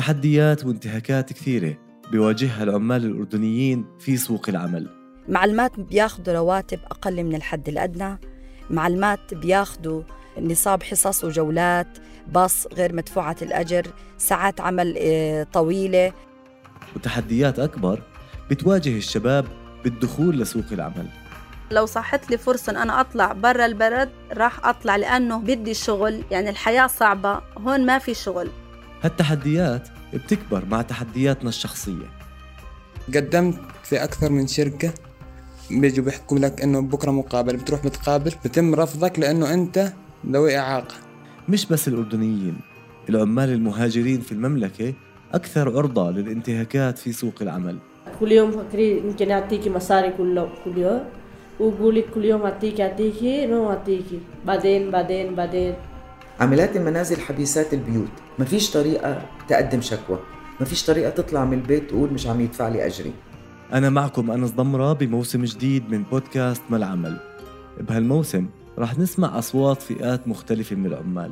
تحديات وانتهاكات كثيرة بيواجهها العمال الأردنيين في سوق العمل. معلمات بياخذوا رواتب أقل من الحد الأدنى معلمات بياخذوا نصاب حصص وجولات باص غير مدفوعة الأجر ساعات عمل آه، طويلة. وتحديات أكبر بتواجه الشباب بالدخول لسوق العمل. لو صحت لي فرصة إن أنا أطلع برا البلد راح أطلع لأنه بدي شغل يعني الحياة صعبة هون ما في شغل. هالتحديات بتكبر مع تحدياتنا الشخصية. قدمت في أكثر من شركة بيجوا بيحكوا لك إنه بكرة مقابل بتروح بتقابل بتم رفضك لأنه أنت ذوي إعاقة. مش بس الأردنيين العمال المهاجرين في المملكة أكثر عرضة للانتهاكات في سوق العمل. كل يوم فكري يمكن أعطيكي مصاري كل كل يوم ويقولك كل يوم أعطيكي أعطيكي ما أعطيكي. بعدين بعدين بعدين. عاملات المنازل حبيسات البيوت. ما فيش طريقة تقدم شكوى. ما فيش طريقة تطلع من البيت تقول مش عم يدفع لي أجري. أنا معكم أنس ضمرة بموسم جديد من بودكاست ما العمل. بهالموسم رح نسمع أصوات فئات مختلفة من العمال.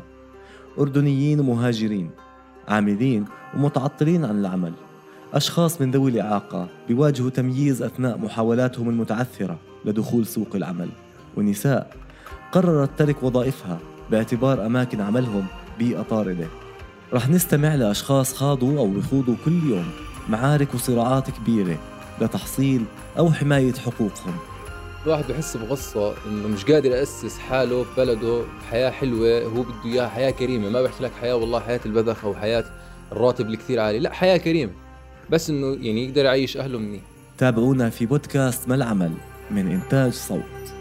أردنيين ومهاجرين عاملين ومتعطلين عن العمل. أشخاص من ذوي الإعاقة بيواجهوا تمييز أثناء محاولاتهم المتعثرة لدخول سوق العمل. ونساء قررت ترك وظائفها باعتبار أماكن عملهم بيئة طاردة رح نستمع لأشخاص خاضوا أو بخوضوا كل يوم معارك وصراعات كبيرة لتحصيل أو حماية حقوقهم. الواحد بحس بغصة إنه مش قادر يأسس حاله في بلده حياة حلوة هو بده إياها حياة كريمة. ما بحكي لك حياة والله حياة البذخ أو حياة الراتب الكثير عالي. لا حياة كريمة. بس إنه يعني يقدر يعيش أهله منيح. تابعونا في بودكاست ما العمل من إنتاج صوت.